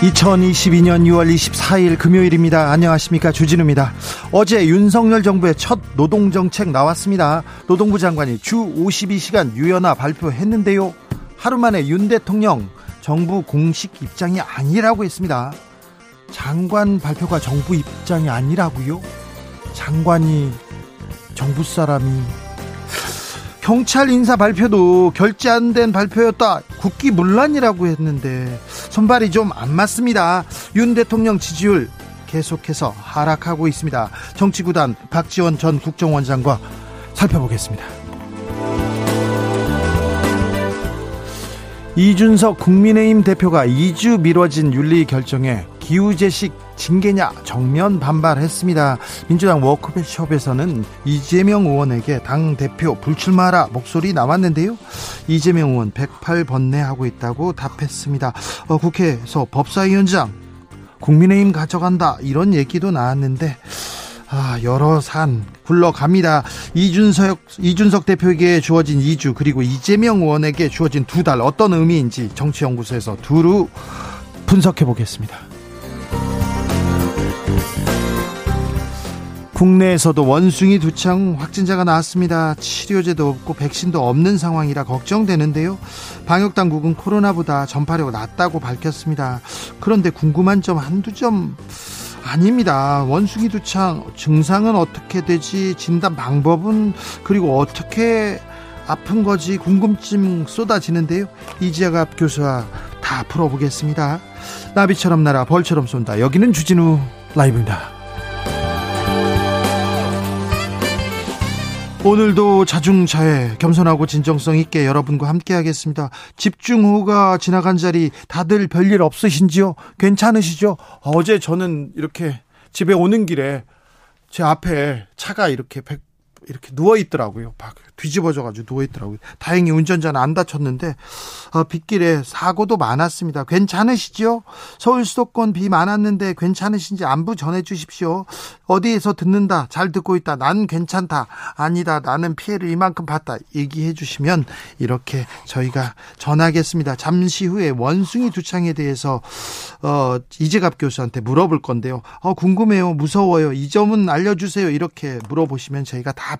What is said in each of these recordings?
2022년 6월 24일 금요일입니다. 안녕하십니까. 주진우입니다. 어제 윤석열 정부의 첫 노동정책 나왔습니다. 노동부 장관이 주 52시간 유연화 발표했는데요. 하루 만에 윤 대통령 정부 공식 입장이 아니라고 했습니다. 장관 발표가 정부 입장이 아니라고요? 장관이 정부 사람이 경찰 인사 발표도 결제 안 된 발표였다. 국기 문란이라고 했는데 손발이 좀 안 맞습니다. 윤 대통령 지지율 계속해서 하락하고 있습니다. 정치구단 박지원 전 국정원장과 살펴보겠습니다. 이준석 국민의힘 대표가 2주 미뤄진 윤리 결정에 기후재식 징계냐 정면 반발했습니다. 민주당 워크숍에서는 이재명 의원에게 당 대표 불출마하라 목소리 나왔는데요. 이재명 의원 108번뇌하고 있다고 답했습니다. 어, 국회에서 법사위원장 국민의힘 가져간다 이런 얘기도 나왔는데 아, 여러 산 굴러갑니다. 이준석 이준석 대표에게 주어진 2주 그리고 이재명 의원에게 주어진 두 달 어떤 의미인지 정치연구소에서 두루 분석해 보겠습니다. 국내에서도 원숭이 두창 확진자가 나왔습니다. 치료제도 없고 백신도 없는 상황이라 걱정되는데요. 방역 당국은 코로나보다 전파력이 낮다고 밝혔습니다. 그런데 궁금한 점 한두 점 아닙니다. 원숭이 두창 증상은 어떻게 되지? 진단 방법은 그리고 어떻게 아픈 거지 궁금증 쏟아지는데요. 이지아갑 교수와 다 풀어보겠습니다. 나비처럼 날아 벌처럼 쏜다. 여기는 주진우 라이브입니다. 오늘도 자중차에 겸손하고 진정성 있게 여러분과 함께 하겠습니다. 집중호우가 지나간 자리 다들 별일 없으신지요? 괜찮으시죠? 어제 저는 이렇게 집에 오는 길에 제 앞에 차가 이렇게 이렇게 누워 있더라고요. 막 뒤집어져 가지고 누워 있더라고요. 다행히 운전자는 안 다쳤는데 어, 빗길에 사고도 많았습니다. 괜찮으시죠? 서울 수도권 비 많았는데 괜찮으신지 안부 전해 주십시오. 어디에서 듣는다. 잘 듣고 있다. 난 괜찮다. 아니다. 나는 피해를 이만큼 봤다. 얘기해 주시면 이렇게 저희가 전하겠습니다. 잠시 후에 원숭이 두창에 대해서 어, 이재갑 교수한테 물어볼 건데요. 어, 궁금해요. 무서워요. 이 점은 알려 주세요. 이렇게 물어보시면 저희가 다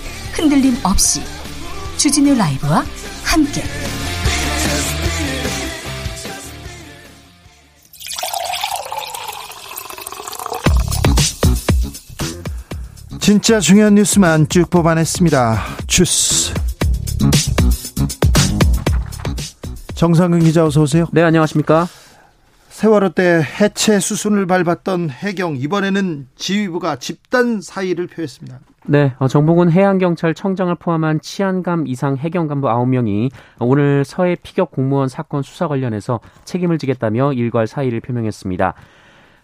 흔들림 없이 주진우 라이브와 함께 진짜 중요한 뉴스만 쭉 뽑아냈습니다. 주스 정상근 기자 어서 오세요. 네 안녕하십니까. 세월호 때 해체 수순을 밟았던 해경 이번에는 지휘부가 집단 사의를 표했습니다. 네, 어, 정봉은 해양경찰청장을 포함한 치안감 이상 해경 간부 9명이 오늘 서해 피격 공무원 사건 수사 관련해서 책임을 지겠다며 일괄 사의를 표명했습니다.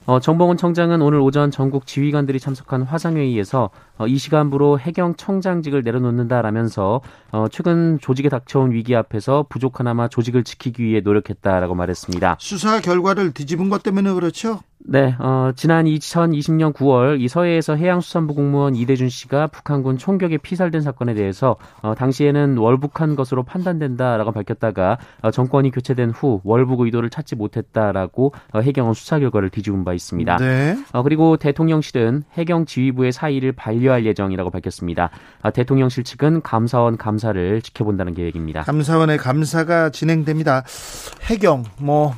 어, 정봉훈 청장은 오늘 오전 전국 지휘관들이 참석한 화상회의에서 어, 이 시간부로 해경 청장직을 내려놓는다라면서 어, 최근 조직에 닥쳐온 위기 앞에서 부족하나마 조직을 지키기 위해 노력했다라고 말했습니다. 수사 결과를 뒤집은 것 때문에 그렇죠? 네, 어, 지난 2020년 9월 이 서해에서 해양수산부 공무원 이대준 씨가 북한군 총격에 피살된 사건에 대해서 어, 당시에는 월북한 것으로 판단된다라고 밝혔다가 어, 정권이 교체된 후 월북 의도를 찾지 못했다라고 어, 해경은 수사 결과를 뒤집은 바 있습니다. 네. 어, 그리고 대통령실은 해경 지휘부의 사의를 반려할 예정이라고 밝혔습니다. 어, 대통령실 측은 감사원 감사를 지켜본다는 계획입니다. 감사원의 감사가 진행됩니다. 해경 뭐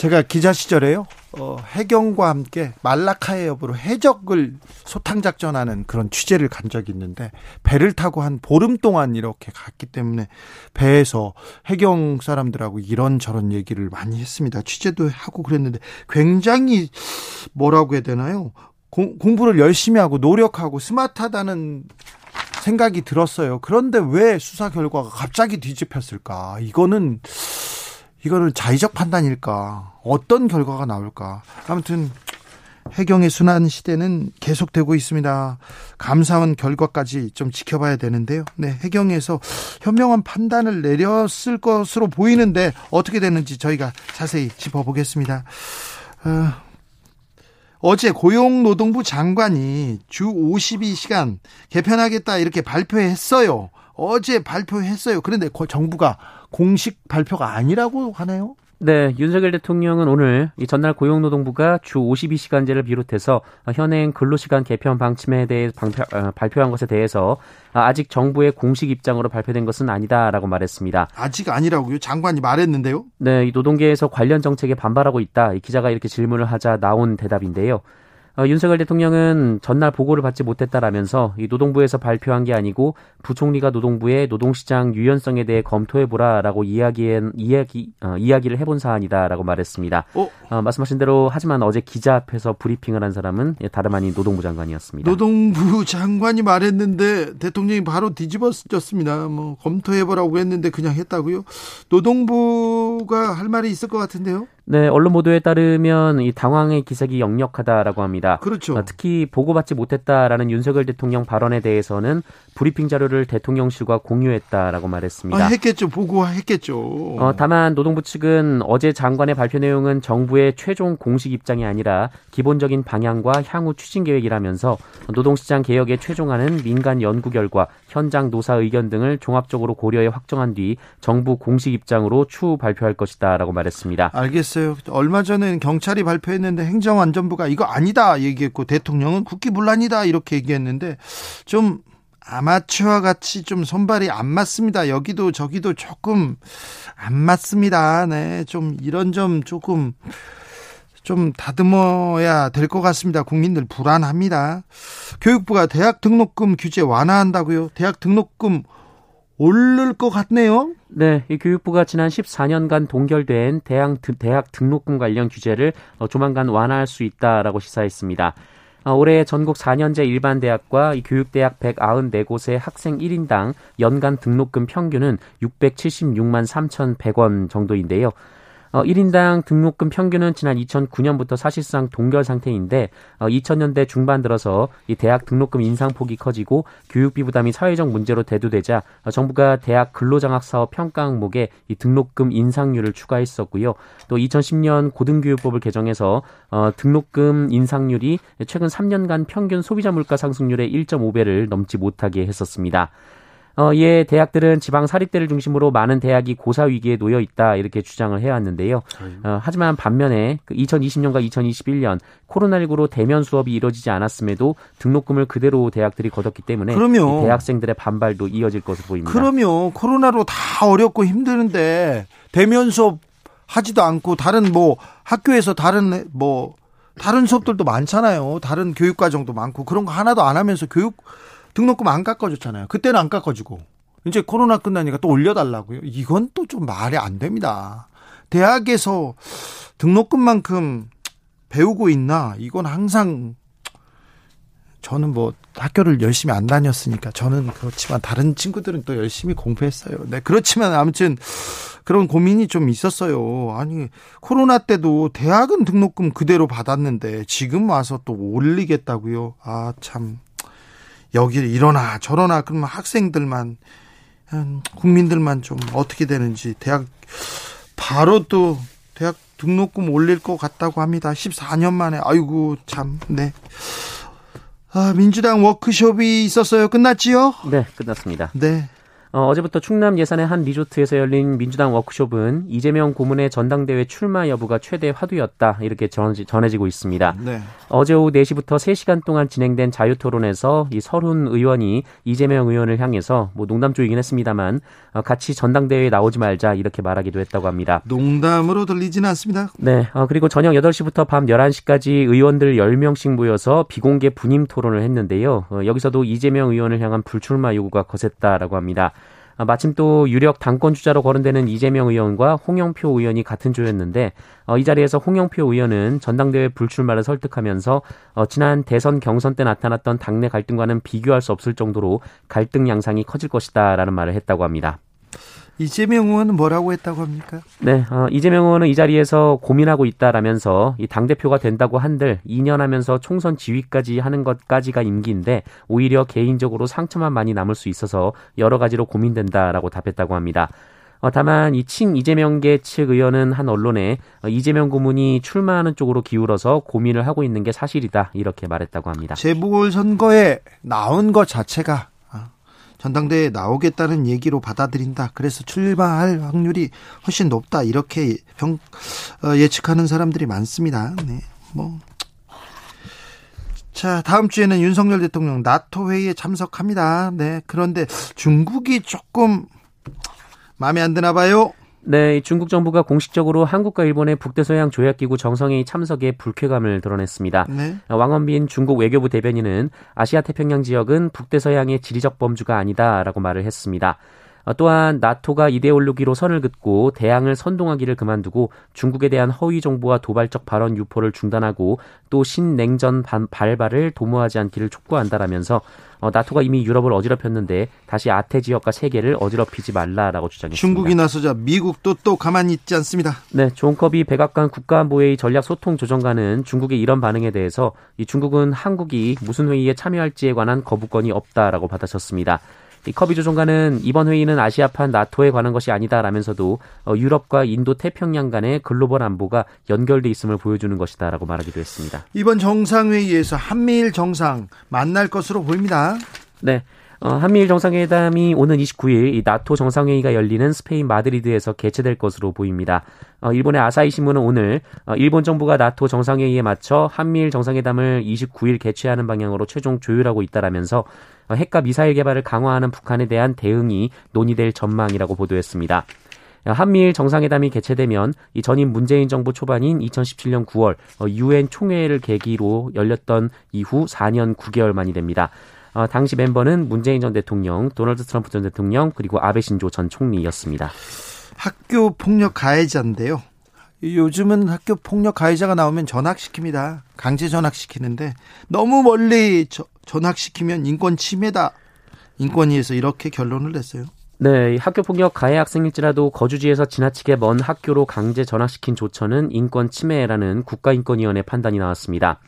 제가 기자 시절에요. 어, 해경과 함께 말라카의 여부로 해적을 소탕 작전하는 그런 취재를 간 적이 있는데 배를 타고 한 보름 동안 이렇게 갔기 때문에 배에서 해경 사람들하고 이런저런 얘기를 많이 했습니다. 취재도 하고 그랬는데 굉장히 뭐라고 해야 되나요? 공, 공부를 열심히 하고 노력하고 스마트하다는 생각이 들었어요. 그런데 왜 수사 결과가 갑자기 뒤집혔을까? 이거는 이거는 자의적 판단일까? 어떤 결과가 나올까? 아무튼 해경의 순환 시대는 계속되고 있습니다. 감사원 결과까지 좀 지켜봐야 되는데요. 네, 해경에서 현명한 판단을 내렸을 것으로 보이는데 어떻게 되는지 저희가 자세히 짚어보겠습니다. 어, 어제 고용노동부 장관이 주 52시간 개편하겠다 이렇게 발표했어요. 어제 발표했어요. 그런데 정부가 공식 발표가 아니라고 하네요. 네, 윤석열 대통령은 오늘 이 전날 고용노동부가 주 52시간제를 비롯해서 현행 근로시간 개편 방침에 대해 방표, 어, 발표한 것에 대해서 아직 정부의 공식 입장으로 발표된 것은 아니다라고 말했습니다. 아직 아니라고요? 장관이 말했는데요? 네, 이 노동계에서 관련 정책에 반발하고 있다. 이 기자가 이렇게 질문을 하자 나온 대답인데요. 어, 윤석열 대통령은 전날 보고를 받지 못했다라면서 이 노동부에서 발표한 게 아니고 부총리가 노동부에 노동시장 유연성에 대해 검토해보라라고 이야기한 이야기 어, 이야기를 해본 사안이다라고 말했습니다. 어? 어? 말씀하신 대로 하지만 어제 기자 앞에서 브리핑을 한 사람은 다름 아닌 노동부 장관이었습니다. 노동부 장관이 말했는데 대통령이 바로 뒤집어졌습니다. 뭐 검토해보라고 했는데 그냥 했다고요? 노동부가 할 말이 있을 것 같은데요? 네, 언론 보도에 따르면 이 당황의 기색이 역력하다라고 합니다. 그렇죠. 어, 특히 보고받지 못했다라는 윤석열 대통령 발언에 대해서는 브리핑 자료를 대통령실과 공유했다라고 말했습니다. 아, 했겠죠. 보고했겠죠. 어, 다만 노동부 측은 어제 장관의 발표 내용은 정부의 최종 공식 입장이 아니라 기본적인 방향과 향후 추진 계획이라면서 노동시장 개혁의 최종안은 민간 연구 결과, 현장 노사 의견 등을 종합적으로 고려해 확정한 뒤 정부 공식 입장으로 추후 발표할 것이다라고 말했습니다. 알겠어요. 있어요. 얼마 전에는 경찰이 발표했는데 행정안전부가 이거 아니다 얘기했고 대통령은 국기문란이다 이렇게 얘기했는데 좀 아마추어 같이 좀 손발이 안 맞습니다. 여기도 저기도 조금 안 맞습니다. 네, 좀 이런 점 조금 좀 다듬어야 될 것 같습니다. 국민들 불안합니다. 교육부가 대학 등록금 규제 완화한다고요? 대학 등록금 오를 것 같네요. 네, 이 교육부가 지난 14년간 동결된 대학, 대학 등록금 관련 규제를 어, 조만간 완화할 수 있다라고 시사했습니다. 어, 올해 전국 4년제 일반 대학과 교육대학 194곳의 학생 1인당 연간 등록금 평균은 676만 3,100원 정도인데요. 어, 1인당 등록금 평균은 지난 2009년부터 사실상 동결 상태인데 어, 2000년대 중반 들어서 이 대학 등록금 인상폭이 커지고 교육비 부담이 사회적 문제로 대두되자 어, 정부가 대학 근로장학 사업 평가 항목에 이 등록금 인상률을 추가했었고요. 또 2010년 고등교육법을 개정해서 어, 등록금 인상률이 최근 3년간 평균 소비자 물가 상승률의 1.5배를 넘지 못하게 했었습니다. 어, 이에 대학들은 지방 사립대를 중심으로 많은 대학이 고사 위기에 놓여 있다 이렇게 주장을 해왔는데요. 어, 하지만 반면에 그 2020년과 2021년 코로나19로 대면 수업이 이뤄지지 않았음에도 등록금을 그대로 대학들이 걷었기 때문에 대학생들의 반발도 이어질 것으로 보입니다. 그럼요. 코로나로 다 어렵고 힘드는데 대면 수업 하지도 않고 다른 뭐 학교에서 다른 뭐 다른 수업들도 많잖아요. 다른 교육 과정도 많고 그런 거 하나도 안 하면서 교육 등록금 안 깎아줬잖아요. 그때는 안 깎아주고. 이제 코로나 끝나니까 또 올려달라고요. 이건 또 좀 말이 안 됩니다. 대학에서 등록금만큼 배우고 있나? 이건 항상 저는 뭐 학교를 열심히 안 다녔으니까 저는 그렇지만 다른 친구들은 또 열심히 공부했어요. 네, 그렇지만 아무튼 그런 고민이 좀 있었어요. 아니, 코로나 때도 대학은 등록금 그대로 받았는데 지금 와서 또 올리겠다고요. 아, 참. 여기 일어나 저러나 그러면 학생들만 국민들만 좀 어떻게 되는지 대학 바로 또 대학 등록금 올릴 것 같다고 합니다. 14년 만에. 아이고, 참, 네. 아, 민주당 워크숍이 있었어요. 끝났지요? 네, 끝났습니다. 네. 어, 제부터 충남 예산의 한 리조트에서 열린 민주당 워크숍은 이재명 고문의 전당대회 출마 여부가 최대 화두였다 이렇게 전해지 고 있습니다. 네. 어제 오후 4시부터 3시간 동안 진행된 자유토론에서 이 설훈 의원이 이재명 의원을 향해서 뭐 농담조이긴 했습니다만 어, 같이 전당대회에 나오지 말자 이렇게 말하기도 했다고 합니다. 농담으로 들리지는 않습니다. 네. 어, 그리고 저녁 8시부터 밤 11시까지 의원들 10명씩 모여서 비공개 분임 토론을 했는데요. 어, 여기서도 이재명 의원을 향한 불출마 요구가 거셌다라고 합니다. 아, 마침 또 유력 당권 주자로 거론되는 이재명 의원과 홍영표 의원이 같은 조였는데 어, 이 자리에서 홍영표 의원은 전당대회 불출마를 설득하면서 어, 지난 대선 경선 때 나타났던 당내 갈등과는 비교할 수 없을 정도로 갈등 양상이 커질 것이다라는 말을 했다고 합니다. 이재명 의원은 뭐라고 했다고 합니까? 네, 어, 이재명 의원은 이 자리에서 고민하고 있다라면서 이 당대표가 된다고 한들 2년 하면서 총선 지휘까지 하는 것까지가 임기인데 오히려 개인적으로 상처만 많이 남을 수 있어서 여러 가지로 고민된다라고 답했다고 합니다. 어, 다만 이 친 이재명계 측 의원은 한 언론에 어, 이재명 고문이 출마하는 쪽으로 기울어서 고민을 하고 있는 게 사실이다 이렇게 말했다고 합니다. 재보궐 선거에 나온 것 자체가 전당대회에 나오겠다는 얘기로 받아들인다. 그래서 출마할 확률이 훨씬 높다. 이렇게 평, 어, 예측하는 사람들이 많습니다. 네. 뭐. 자, 다음 주에는 윤석열 대통령 나토 회의에 참석합니다. 네. 그런데 중국이 조금 마음에 안 드나 봐요. 네, 중국 정부가 공식적으로 한국과 일본의 북대서양 조약기구 정상회의 참석에 불쾌감을 드러냈습니다. 네. 왕원빈 중국 외교부 대변인은 아시아 태평양 지역은 북대서양의 지리적 범주가 아니다라고 말을 했습니다. 어, 또한 나토가 이데올로기로 선을 긋고 대항을 선동하기를 그만두고 중국에 대한 허위 정보와 도발적 발언 유포를 중단하고 또 신냉전 발발을 도모하지 않기를 촉구한다라면서 어, 나토가 이미 유럽을 어지럽혔는데 다시 아태 지역과 세계를 어지럽히지 말라라고 주장했습니다. 중국이 나서자 미국도 또 가만히 있지 않습니다. 네, 존 커비 백악관 국가안보회의 전략 소통 조정관은 중국의 이런 반응에 대해서 이 중국은 한국이 무슨 회의에 참여할지에 관한 거부권이 없다라고 받아쳤습니다. 이 커비 조정관은 이번 회의는 아시아판 나토에 관한 것이 아니다라면서도 어, 유럽과 인도 태평양 간의 글로벌 안보가 연결돼 있음을 보여주는 것이다라고 말하기도 했습니다. 이번 정상회의에서 한미일 정상 만날 것으로 보입니다. 네. 어, 한미일 정상회담이 오는 29일 이 나토 정상회의가 열리는 스페인 마드리드에서 개최될 것으로 보입니다. 어, 일본의 아사히 신문은 오늘 어, 일본 정부가 나토 정상회의에 맞춰 한미일 정상회담을 29일 개최하는 방향으로 최종 조율하고 있다라면서 어, 핵과 미사일 개발을 강화하는 북한에 대한 대응이 논의될 전망이라고 보도했습니다. 한미일 정상회담이 개최되면 이 전임 문재인 정부 초반인 2017년 9월 어, 유엔 총회를 계기로 열렸던 이후 4년 9개월 만이 됩니다. 어, 당시 멤버는 문재인 전 대통령, 도널드 트럼프 전 대통령, 그리고 아베 신조 전 총리였습니다. 학교 폭력 가해자인데요. 요즘은 학교 폭력 가해자가 나오면 전학시킵니다. 강제 전학시키는데 너무 멀리 저, 전학시키면 인권 침해다. 인권위에서 이렇게 결론을 냈어요. 네, 학교 폭력 가해 학생일지라도 거주지에서 지나치게 먼 학교로 강제 전학시킨 조처는 인권 침해라는 국가인권위원회 판단이 나왔습니다.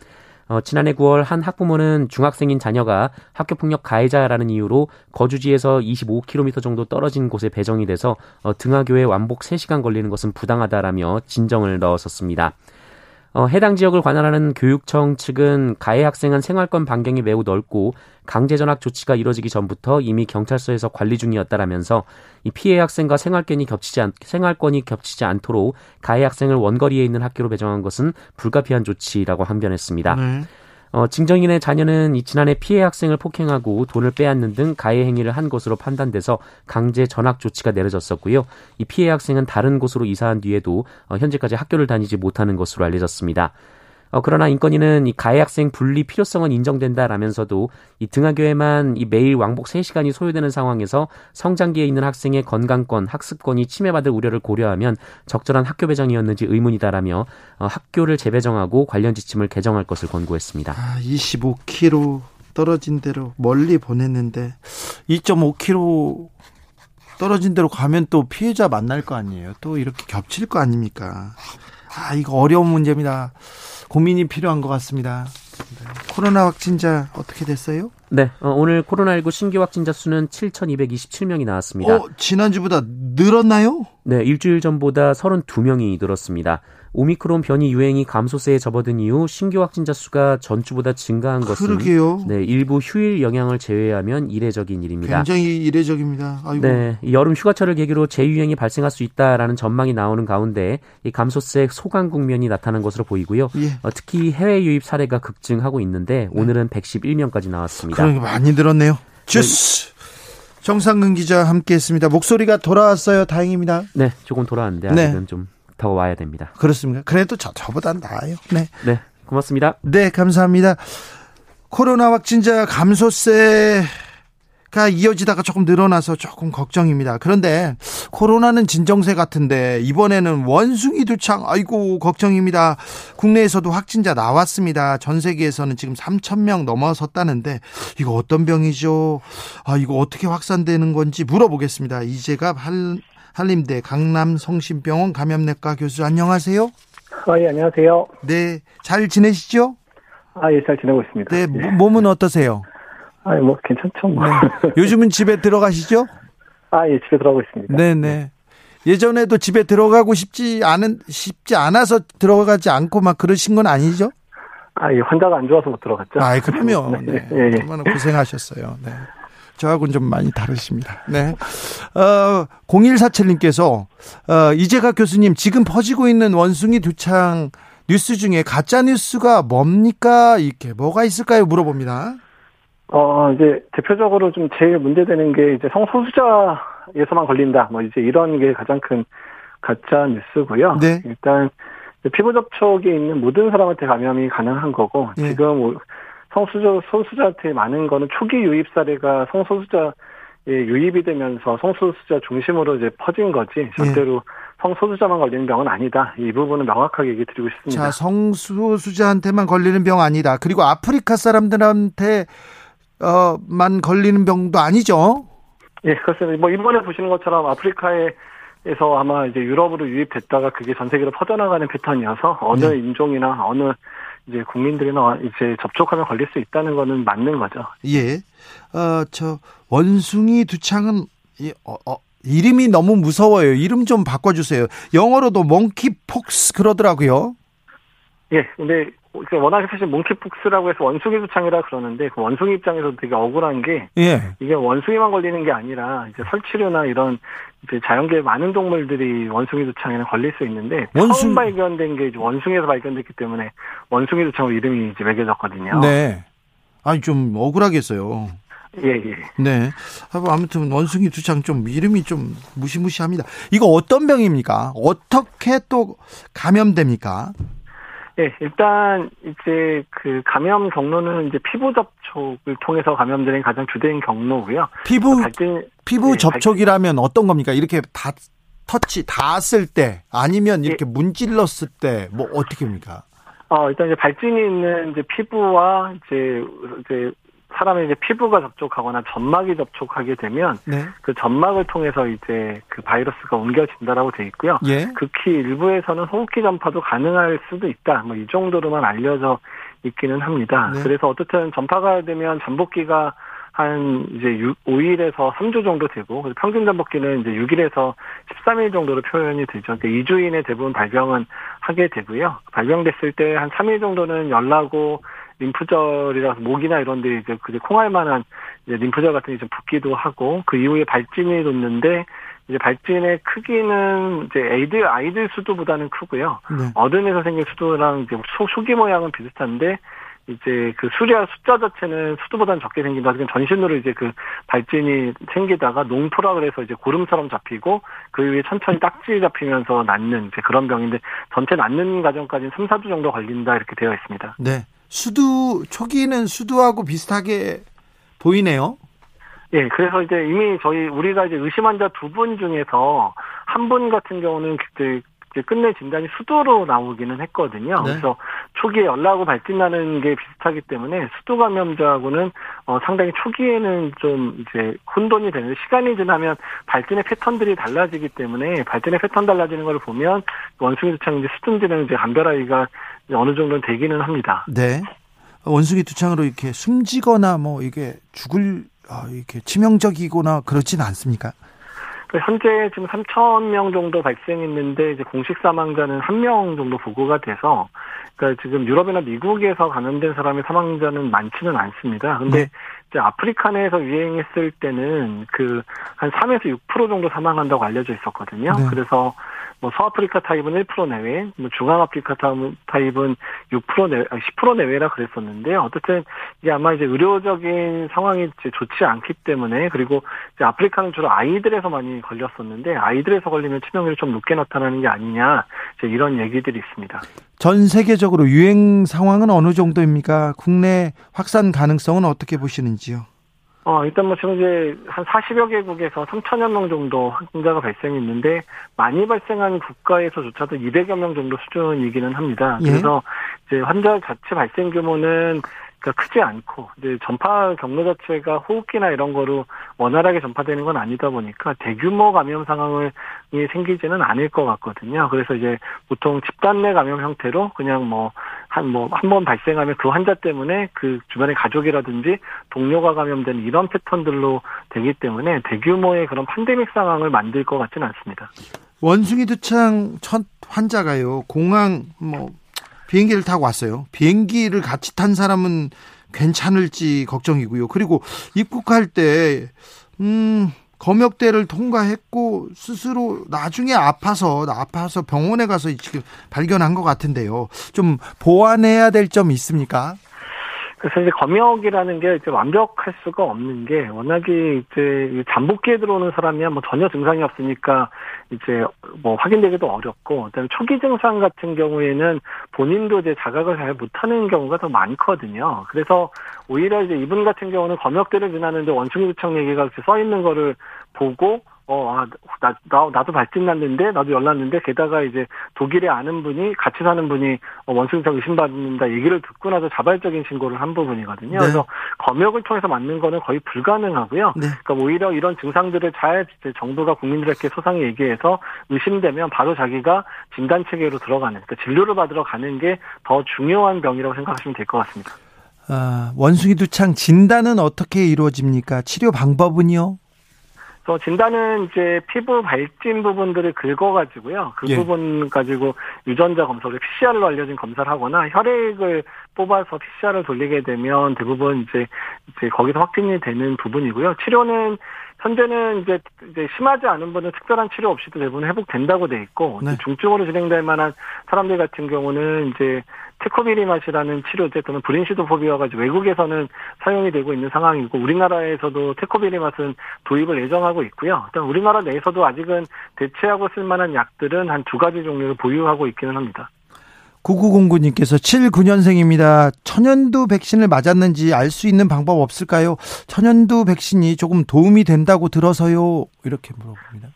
어, 지난해 9월 한 학부모는 중학생인 자녀가 학교 폭력 가해자라는 이유로 거주지에서 25km 정도 떨어진 곳에 배정이 돼서 어, 등하교에 완복 3시간 걸리는 것은 부당하다라며 진정을 넣었었습니다. 어, 해당 지역을 관할하는 교육청 측은 가해 학생은 생활권 반경이 매우 넓고 강제 전학 조치가 이뤄지기 전부터 이미 경찰서에서 관리 중이었다라면서 이 피해 학생과 생활권이 겹치지 않, 생활권이 겹치지 않도록 가해 학생을 원거리에 있는 학교로 배정한 것은 불가피한 조치라고 항변했습니다. 네. 어, 증정인의 자녀는 이 지난해 피해 학생을 폭행하고 돈을 빼앗는 등 가해 행위를 한 것으로 판단돼서 강제 전학 조치가 내려졌었고요. 이 피해 학생은 다른 곳으로 이사한 뒤에도 어, 현재까지 학교를 다니지 못하는 것으로 알려졌습니다. 어, 그러나 인권위는 이 가해 학생 분리 필요성은 인정된다라면서도 이 등하교에만 이 매일 왕복 3시간이 소요되는 상황에서 성장기에 있는 학생의 건강권, 학습권이 침해받을 우려를 고려하면 적절한 학교 배정이었는지 의문이다라며 어, 학교를 재배정하고 관련 지침을 개정할 것을 권고했습니다. 아, 25km 떨어진 대로 멀리 보냈는데 2.5km 떨어진 대로 가면 또 피해자 만날 거 아니에요. 또 이렇게 겹칠 거 아닙니까? 아, 이거 어려운 문제입니다. 고민이 필요한 것 같습니다. 네. 코로나 확진자 어떻게 됐어요? 네, 어, 오늘 코로나19 신규 확진자 수는 7,227명이 나왔습니다. 어, 지난주보다 늘었나요? 네, 일주일 전보다 32명이 늘었습니다. 오미크론 변이 유행이 감소세에 접어든 이후 신규 확진자 수가 전주보다 증가한 것은 그러게요. 네, 일부 휴일 영향을 제외하면 이례적인 일입니다. 굉장히 이례적입니다. 아이고. 네, 여름 휴가철을 계기로 재유행이 발생할 수 있다라는 전망이 나오는 가운데 이 감소세 소강 국면이 나타난 것으로 보이고요. 예. 어, 특히 해외 유입 사례가 급증하고 있는데 오늘은 111명까지 나왔습니다. 그러게 많이 늘었네요. 주스. 정상근 기자 함께했습니다. 목소리가 돌아왔어요. 다행입니다. 네, 조금 돌아왔는데 네. 아직은 좀 더 와야 됩니다. 그렇습니까? 그래도 저 저보단 나아요. 네. 네, 고맙습니다. 네, 감사합니다. 코로나 확진자 감소세가 이어지다가 조금 늘어나서 조금 걱정입니다. 그런데 코로나는 진정세 같은데 이번에는 원숭이 두창 아이고 걱정입니다. 국내에서도 확진자 나왔습니다. 전 세계에서는 지금 3천 명 넘어섰다는데 이거 어떤 병이죠? 아 이거 어떻게 확산되는 건지 물어보겠습니다. 이제가 할 한림대 강남 성심병원 감염내과 교수 안녕하세요. 아, 예, 안녕하세요. 네, 잘 지내시죠? 아, 예, 잘 지내고 있습니다. 네, 예. 모- 몸은 어떠세요? 아, 뭐, 괜찮죠, 뭐. 요즘은 집에 들어가시죠? 아, 예, 집에 들어가고 있습니다. 네, 네. 예전에도 집에 들어가고 싶지 않은 쉽지 않아서 들어가지 않고 막 그러신 건 아니죠? 아, 예, 환자가 안 좋아서 못 들어갔죠. 아, 그러면 네. 예, 예. 얼마나 고생하셨어요. 네. 저하고는 좀 많이 다르십니다. 네. 어, 0147님께서 어, 이재가 교수님 지금 퍼지고 있는 원숭이 두창 뉴스 중에 가짜 뉴스가 뭡니까? 이렇게 뭐가 있을까요? 물어봅니다. 어, 이제, 대표적으로 좀 제일 문제되는 게, 이제 성소수자에서만 걸린다. 뭐, 이제 이런 게 가장 큰 가짜 뉴스고요. 네. 일단, 피부 접촉이 있는 모든 사람한테 감염이 가능한 거고, 네. 지금 뭐 성소수자, 소수자한테 많은 거는 초기 유입 사례가 성소수자 예, 유입이 되면서 성소수자 중심으로 이제 퍼진 거지 절대로 성소수자만 걸리는 병은 아니다. 이 부분은 명확하게 얘기 드리고 싶습니다. 자, 성소수자한테만 걸리는 병 아니다. 그리고 아프리카 사람들한테 어, 만 걸리는 병도 아니죠. 예, 그렇습니다. 뭐 이번에 보시는 것처럼 아프리카에서 아마 이제 유럽으로 유입됐다가 그게 전 세계로 퍼져나가는 패턴이어서 어느 네. 인종이나 어느 이제 국민들이나 이제 접촉하면 걸릴 수 있다는 거는 맞는 거죠. 예. 어, 저 원숭이 두창은 이, 어, 어, 이름이 너무 무서워요. 이름 좀 바꿔 주세요. 영어로도 몽키 폭스 그러더라고요. 예, 근데 그 워낙에 사실 몽키폭스라고 해서 원숭이 두창이라 그러는데 그 원숭이 입장에서 되게 억울한 게 예. 이게 원숭이만 걸리는 게 아니라 이제 설치류나 이런 이제 자연계의 많은 동물들이 원숭이 두창에는 걸릴 수 있는데 원숭- 처음 발견된 게 이제 원숭이에서 발견됐기 때문에 원숭이 두창으로 이름이 이제 매겨졌거든요. 네. 아니 좀 억울하겠어요. 예, 예. 네. 아, 아무튼 원숭이 두창 좀 이름이 좀 무시무시합니다. 이거 어떤 병입니까? 어떻게 또 감염됩니까? 예, 일단 이제 그 감염 경로는 이제 피부 접촉을 통해서 감염되는 가장 주된 경로고요. 피부 발진 피부 예, 접촉이라면 어떤 겁니까? 이렇게 다 터치 닿았을 때 아니면 이렇게 문질렀을 때 뭐 어떻게 합니까? 어, 일단 이제 발진이 있는 이제 피부와 이제, 이제 사람의 이제 피부가 접촉하거나 점막이 접촉하게 되면 네. 그 점막을 통해서 이제 그 바이러스가 옮겨진다라고 돼 있고요. 예. 극히 일부에서는 호흡기 전파도 가능할 수도 있다. 뭐 이 정도로만 알려져 있기는 합니다. 네. 그래서 어떻든 전파가 되면 잠복기가 한 이제 6, 5일에서 3주 정도 되고 평균 잠복기는 이제 6일에서 13일 정도로 표현이 되죠. 그러니까 2주 이내 대부분 발병은 하게 되고요. 발병됐을 때 한 3일 정도는 열나고 림프절이라서 목이나 이런 데 이제 그 콩할 만한 이제 림프절 같은 게 좀 붓기도 하고 그 이후에 발진이 돋는데 이제 발진의 크기는 이제 애들 아이들 수두보다는 크고요. 네. 어른에서 생긴 수두랑 이제 소, 소기 모양은 비슷한데 이제 그 수량 숫자 자체는 수두보다는 적게 생긴다. 그건 전신으로 이제 그 발진이 생기다가 농포라 그래서 이제 고름처럼 잡히고 그 위에 천천히 딱지 잡히면서 낫는 이제 그런 병인데 전체 낫는 과정까지는 3, 4주 정도 걸린다 이렇게 되어 있습니다. 네. 수두 초기는 수두하고 비슷하게 보이네요. 예, 그래서 이제 이미 저희 우리가 이제 의심 환자 두 분 중에서 한 분 같은 경우는 그때 끝내 진단이 수두로 나오기는 했거든요. 네. 그래서 초기에 열나고 발진나는 게 비슷하기 때문에 수두 감염자하고는 어, 상당히 초기에는 좀 이제 혼돈이 되는데 시간이 지나면 발진의 패턴들이 달라지기 때문에 발진의 패턴 달라지는 걸 보면 원숭이 두창인지 수둔지는 이제 감별하기가 이제 어느 정도는 되기는 합니다. 네. 원숭이 두창으로 이렇게 숨지거나 뭐 이게 죽을 아, 이렇게 치명적이거나 그렇지는 않습니까? 그 현재 지금 3천 명 정도 발생했는데 이제 공식 사망자는 한 명 정도 보고가 돼서 그러니까 지금 유럽이나 미국에서 감염된 사람의 사망자는 많지는 않습니다. 근데 네. 이제 아프리카 내에서 유행했을 때는 그 한 3에서 6% 정도 사망한다고 알려져 있었거든요. 네. 그래서 뭐 서아프리카 타입은 1% 내외, 뭐 중앙아프리카 타입은 6% 내외, 10% 내외라 그랬었는데요. 어쨌든 이게 아마 이제 의료적인 상황이 이제 좋지 않기 때문에 그리고 이제 아프리카는 주로 아이들에서 많이 걸렸었는데 아이들에서 걸리면 치명률이 좀 높게 나타나는 게 아니냐 이제 이런 얘기들이 있습니다. 전 세계적으로 유행 상황은 어느 정도입니까? 국내 확산 가능성은 어떻게 보시는지요? 어, 일단 뭐 지금 이제 한 40여 개국에서 3천여 명 정도 확진자가 발생했는데 많이 발생한 국가에서조차도 200여 명 정도 수준이기는 합니다. 예. 그래서 이제 환자 자체 발생 규모는 그러니까 크지 않고 이제 전파 경로 자체가 호흡기나 이런 거로 원활하게 전파되는 건 아니다 보니까 대규모 감염 상황이 생기지는 않을 것 같거든요. 그래서 이제 보통 집단 내 감염 형태로 그냥 뭐 한 뭐 한 번 발생하면 그 환자 때문에 그 주변의 가족이라든지 동료가 감염되는 이런 패턴들로 되기 때문에 대규모의 그런 팬데믹 상황을 만들 것 같지는 않습니다. 원숭이 두창 첫 환자가요 공항 뭐 비행기를 타고 왔어요. 비행기를 같이 탄 사람은 괜찮을지 걱정이고요. 그리고 입국할 때, 음, 검역대를 통과했고 스스로 나중에 아파서 아파서 병원에 가서 지금 발견한 것 같은데요. 좀 보완해야 될 점 있습니까? 그래서 이제 검역이라는 게 이제 완벽할 수가 없는 게 워낙에 이제 잠복기에 들어오는 사람이야 뭐 전혀 증상이 없으니까 이제 뭐 확인되기도 어렵고 그다음에 초기 증상 같은 경우에는 본인도 이제 자각을 잘 못하는 경우가 더 많거든요. 그래서 오히려 이제 이분 같은 경우는 검역대를 지나는데 원숭이구청 얘기가 써 있는 거를 보고 어, 아, 나, 나, 나도 발진 났는데, 나도 열났는데, 게다가 이제 독일에 아는 분이, 같이 사는 분이 어, 원숭이성 의심받는다 얘기를 듣고 나서 자발적인 신고를 한 부분이거든요. 네. 그래서 검역을 통해서 맞는 거는 거의 불가능하고요. 네. 그러니까 오히려 이런 증상들을 잘 정부가 국민들에게 소상히 얘기해서 의심되면 바로 자기가 진단 체계로 들어가는, 그러니까 진료를 받으러 가는 게 더 중요한 병이라고 생각하시면 될 것 같습니다. 아, 원숭이 두창 진단은 어떻게 이루어집니까? 치료 방법은요? 그 진단은 이제 피부 발진 부분들을 긁어가지고요. 그 예. 부분 가지고 유전자 검사를 PCR로 알려진 검사를 하거나 혈액을 뽑아서 PCR을 돌리게 되면 대부분 이제 이제 거기서 확진이 되는 부분이고요. 치료는 현재는 이제, 이제 심하지 않은 분은 특별한 치료 없이도 대부분 회복된다고 돼 있고 네. 중증으로 진행될 만한 사람들 같은 경우는 이제 테코비리맛이라는 치료제 또는 브린시도포비아가 외국에서는 사용이 되고 있는 상황이고 우리나라에서도 테코비리맛은 도입을 예정하고 있고요. 일단 우리나라 내에서도 아직은 대체하고 쓸만한 약들은 한 두 가지 종류를 보유하고 있기는 합니다. 9909님께서 79년생입니다. 천연두 백신을 맞았는지 알 수 있는 방법 없을까요? 천연두 백신이 조금 도움이 된다고 들어서요. 이렇게 물어봅니다.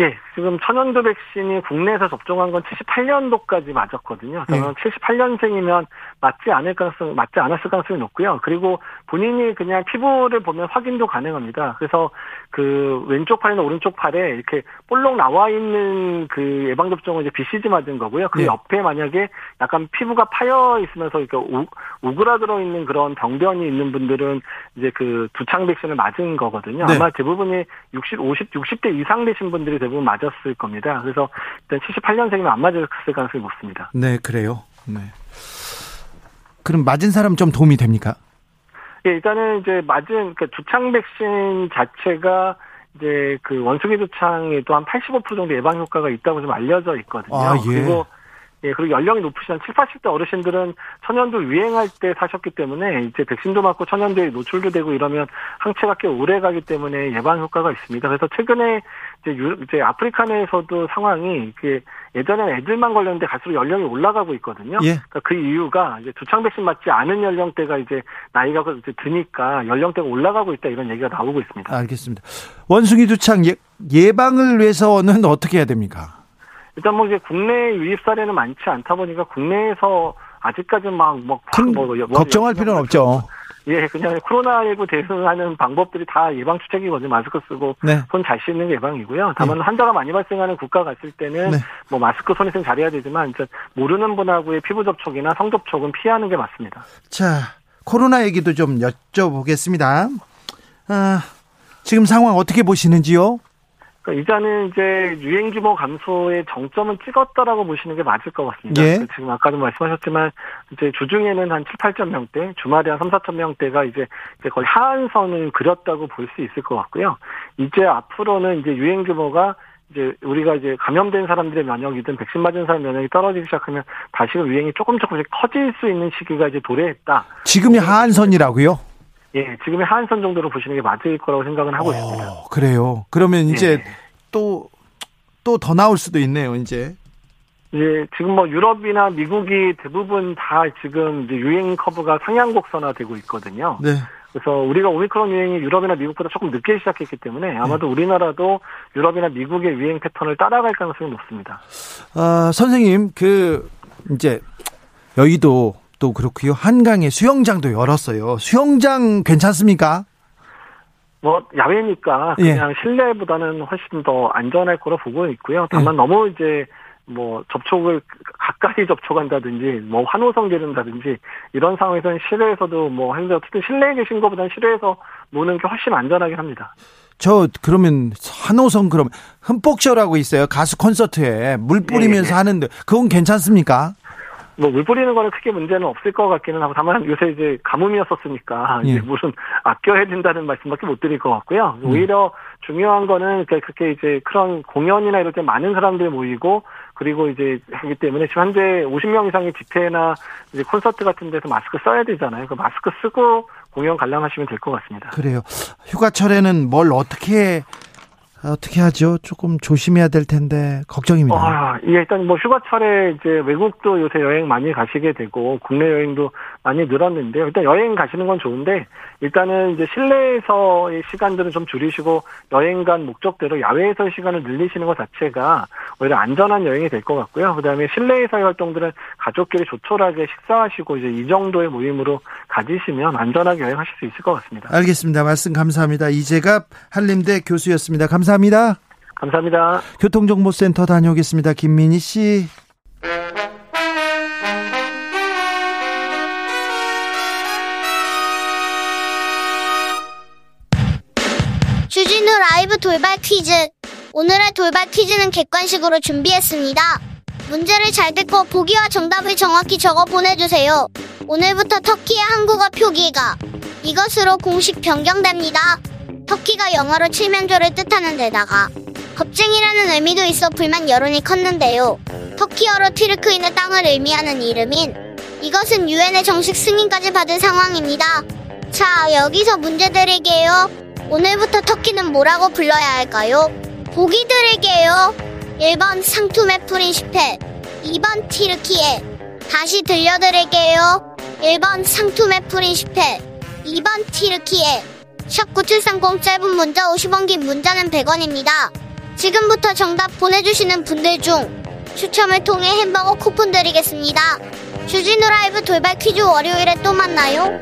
예, 지금 천연두 백신이 국내에서 접종한 건 78년도까지 맞았거든요. 저는 예. 78년생이면 맞지 않을 가능성, 맞지 않았을 가능성이 높고요. 그리고 본인이 그냥 피부를 보면 확인도 가능합니다. 그래서 그 왼쪽 팔이나 오른쪽 팔에 이렇게 볼록 나와 있는 그 예방접종은 이제 BCG 맞은 거고요. 그 예. 옆에 만약에 약간 피부가 파여 있으면서 이렇게 우, 우그라들어 있는 그런 병변이 있는 분들은 이제 그 두창 백신을 맞은 거거든요. 네. 아마 대부분이 60, 50, 60대 이상 되신 분들이 대부분 맞았을 겁니다. 그래서 일단 78년생이면 안 맞을 가능성이 높습니다. 네, 그래요. 네. 그럼 맞은 사람 좀 도움이 됩니까? 예, 일단은 이제 맞은 그 두창 백신 자체가 이제 그 원숭이 두창에도 한 85% 정도 예방 효과가 있다고 좀 알려져 있거든요. 아, 예. 그리고 예, 그리고 연령이 높으신 7, 80대 어르신들은 천연두 유행할 때 사셨기 때문에 이제 백신도 맞고 천연두에 노출도 되고 이러면 항체가 꽤 오래 가기 때문에 예방 효과가 있습니다. 그래서 최근에 이제 유, 이제 아프리카 내에서도 상황이 그 예전에는 애들만 걸렸는데 갈수록 연령이 올라가고 있거든요. 예. 그러니까 그 이유가 이제 두창 백신 맞지 않은 연령대가 이제 나이가 이제 드니까 연령대가 올라가고 있다 이런 얘기가 나오고 있습니다. 알겠습니다. 원숭이 두창 예, 예방을 위해서는 어떻게 해야 됩니까? 일단 뭐 이제 국내 유입 사례는 많지 않다 보니까 국내에서 아직까지 막, 뭐, 뭐, 뭐, 걱정할 필요는 없죠. 예, 그냥 코로나19 대응하는 방법들이 다 예방 추책이거든요. 마스크 쓰고 네. 손잘 씻는 게 예방이고요. 다만 네. 환자가 많이 발생하는 국가 갔을 때는 네. 뭐 마스크 손위생 잘해야 되지만 모르는 분하고의 피부 접촉이나 성 접촉은 피하는 게 맞습니다. 자, 코로나 얘기도 좀 여쭤보겠습니다. 아, 지금 상황 어떻게 보시는지요? 이자는 이제 유행 규모 감소의 정점은 찍었다라고 보시는 게 맞을 것 같습니다. 예. 지금 아까도 말씀하셨지만 이제 주중에는 한 7, 8천 명대, 주말에 한 3, 4천 명대가 이제 이제 거의 하한선을 그렸다고 볼 수 있을 것 같고요. 이제 앞으로는 이제 유행 규모가 이제 우리가 이제 감염된 사람들의 면역이든 백신 맞은 사람 면역이 떨어지기 시작하면 다시금 유행이 조금 조금씩 커질 수 있는 시기가 이제 도래했다. 지금이 하한선이라고요? 예, 지금의 하한선 정도로 보시는 게 맞을 거라고 생각은 하고 있습니다. 어, 그래요. 그러면 이제 예. 또또 더 나올 수도 있네요. 이제 이제 지금 뭐 유럽이나 미국이 대부분 다 지금 이제 유행 커브가 상향 곡선화되고 있거든요. 네. 그래서 우리가 오미크론 유행이 유럽이나 미국보다 조금 늦게 시작했기 때문에 아마도 우리나라도 유럽이나 미국의 유행 패턴을 따라갈 가능성이 높습니다. 아, 선생님 그 이제 여의도 또 그렇고요. 한강에 수영장도 열었어요. 수영장 괜찮습니까? 뭐 야외니까 예. 그냥 실내보다는 훨씬 더 안전할 거로 보고 있고요. 다만 너무 이제 뭐 접촉을 가까이 접촉한다든지 뭐 환호성 지른다든지 이런 상황에서는 실외에서도 뭐 하는데 어쨌든 실내에 계신 것보다는 실외에서 노는 게 훨씬 안전하긴 합니다. 저 그러면 한호성 그럼 흠뻑쇼라고 있어요. 가수 콘서트에 물 뿌리면서 예, 예. 하는데 그건 괜찮습니까? 뭐 물 뿌리는 거는 크게 문제는 없을 것 같기는 하고 다만 요새 이제 가뭄이었었으니까 예. 이제 물은 아껴야 된다는 말씀밖에 못 드릴 것 같고요. 음. 오히려 중요한 거는 그렇게 이제 그런 공연이나 이럴 때 많은 사람들이 모이고 그리고 이제 하기 때문에 지금 현재 50명 이상의 집회나 이제 콘서트 같은 데서 마스크 써야 되잖아요. 그 마스크 쓰고 공연 관람하시면 될 것 같습니다. 그래요. 휴가철에는 뭘 어떻게 어떻게 하죠? 조금 조심해야 될 텐데 걱정입니다. 아, 예, 일단 뭐 휴가철에 이제 외국도 요새 여행 많이 가시게 되고 국내 여행도 많이 늘었는데요. 일단 여행 가시는 건 좋은데 일단은 이제 실내에서의 시간들은 좀 줄이시고 여행 간 목적대로 야외에서의 시간을 늘리시는 것 자체가 오히려 안전한 여행이 될 것 같고요. 그다음에 실내에서의 활동들은 가족끼리 조촐하게 식사하시고 이제 이 정도의 모임으로 가지시면 안전하게 여행하실 수 있을 것 같습니다. 알겠습니다. 말씀 감사합니다. 이재갑 한림대 교수였습니다. 감사합니다. 감사합니다. 교통정보센터 다녀오겠습니다. 김민희 씨. 돌발 퀴즈. 오늘의 돌발 퀴즈는 객관식으로 준비했습니다. 문제를 잘 듣고 보기와 정답을 정확히 적어 보내주세요. 오늘부터 터키의 한국어 표기가 이것으로 공식 변경됩니다. 터키가 영어로 칠면조를 뜻하는 데다가 겁쟁이라는 의미도 있어 불만 여론이 컸는데요. 터키어로 튀르크인의 땅을 의미하는 이름인 이것은 유엔의 정식 승인까지 받은 상황입니다. 자, 여기서 문제 드릴게요. 오늘부터 터키는 뭐라고 불러야 할까요? 보기 드릴게요. 1번 상투메 프린시페, 2번 티르키에. 다시 들려드릴게요. 1번 상투메 프린시페, 2번 티르키에. 샵9730 짧은 문자 50원 긴 문자는 100원입니다. 지금부터 정답 보내주시는 분들 중 추첨을 통해 햄버거 쿠폰 드리겠습니다. 주진우 라이브 돌발 퀴즈 월요일에 또 만나요.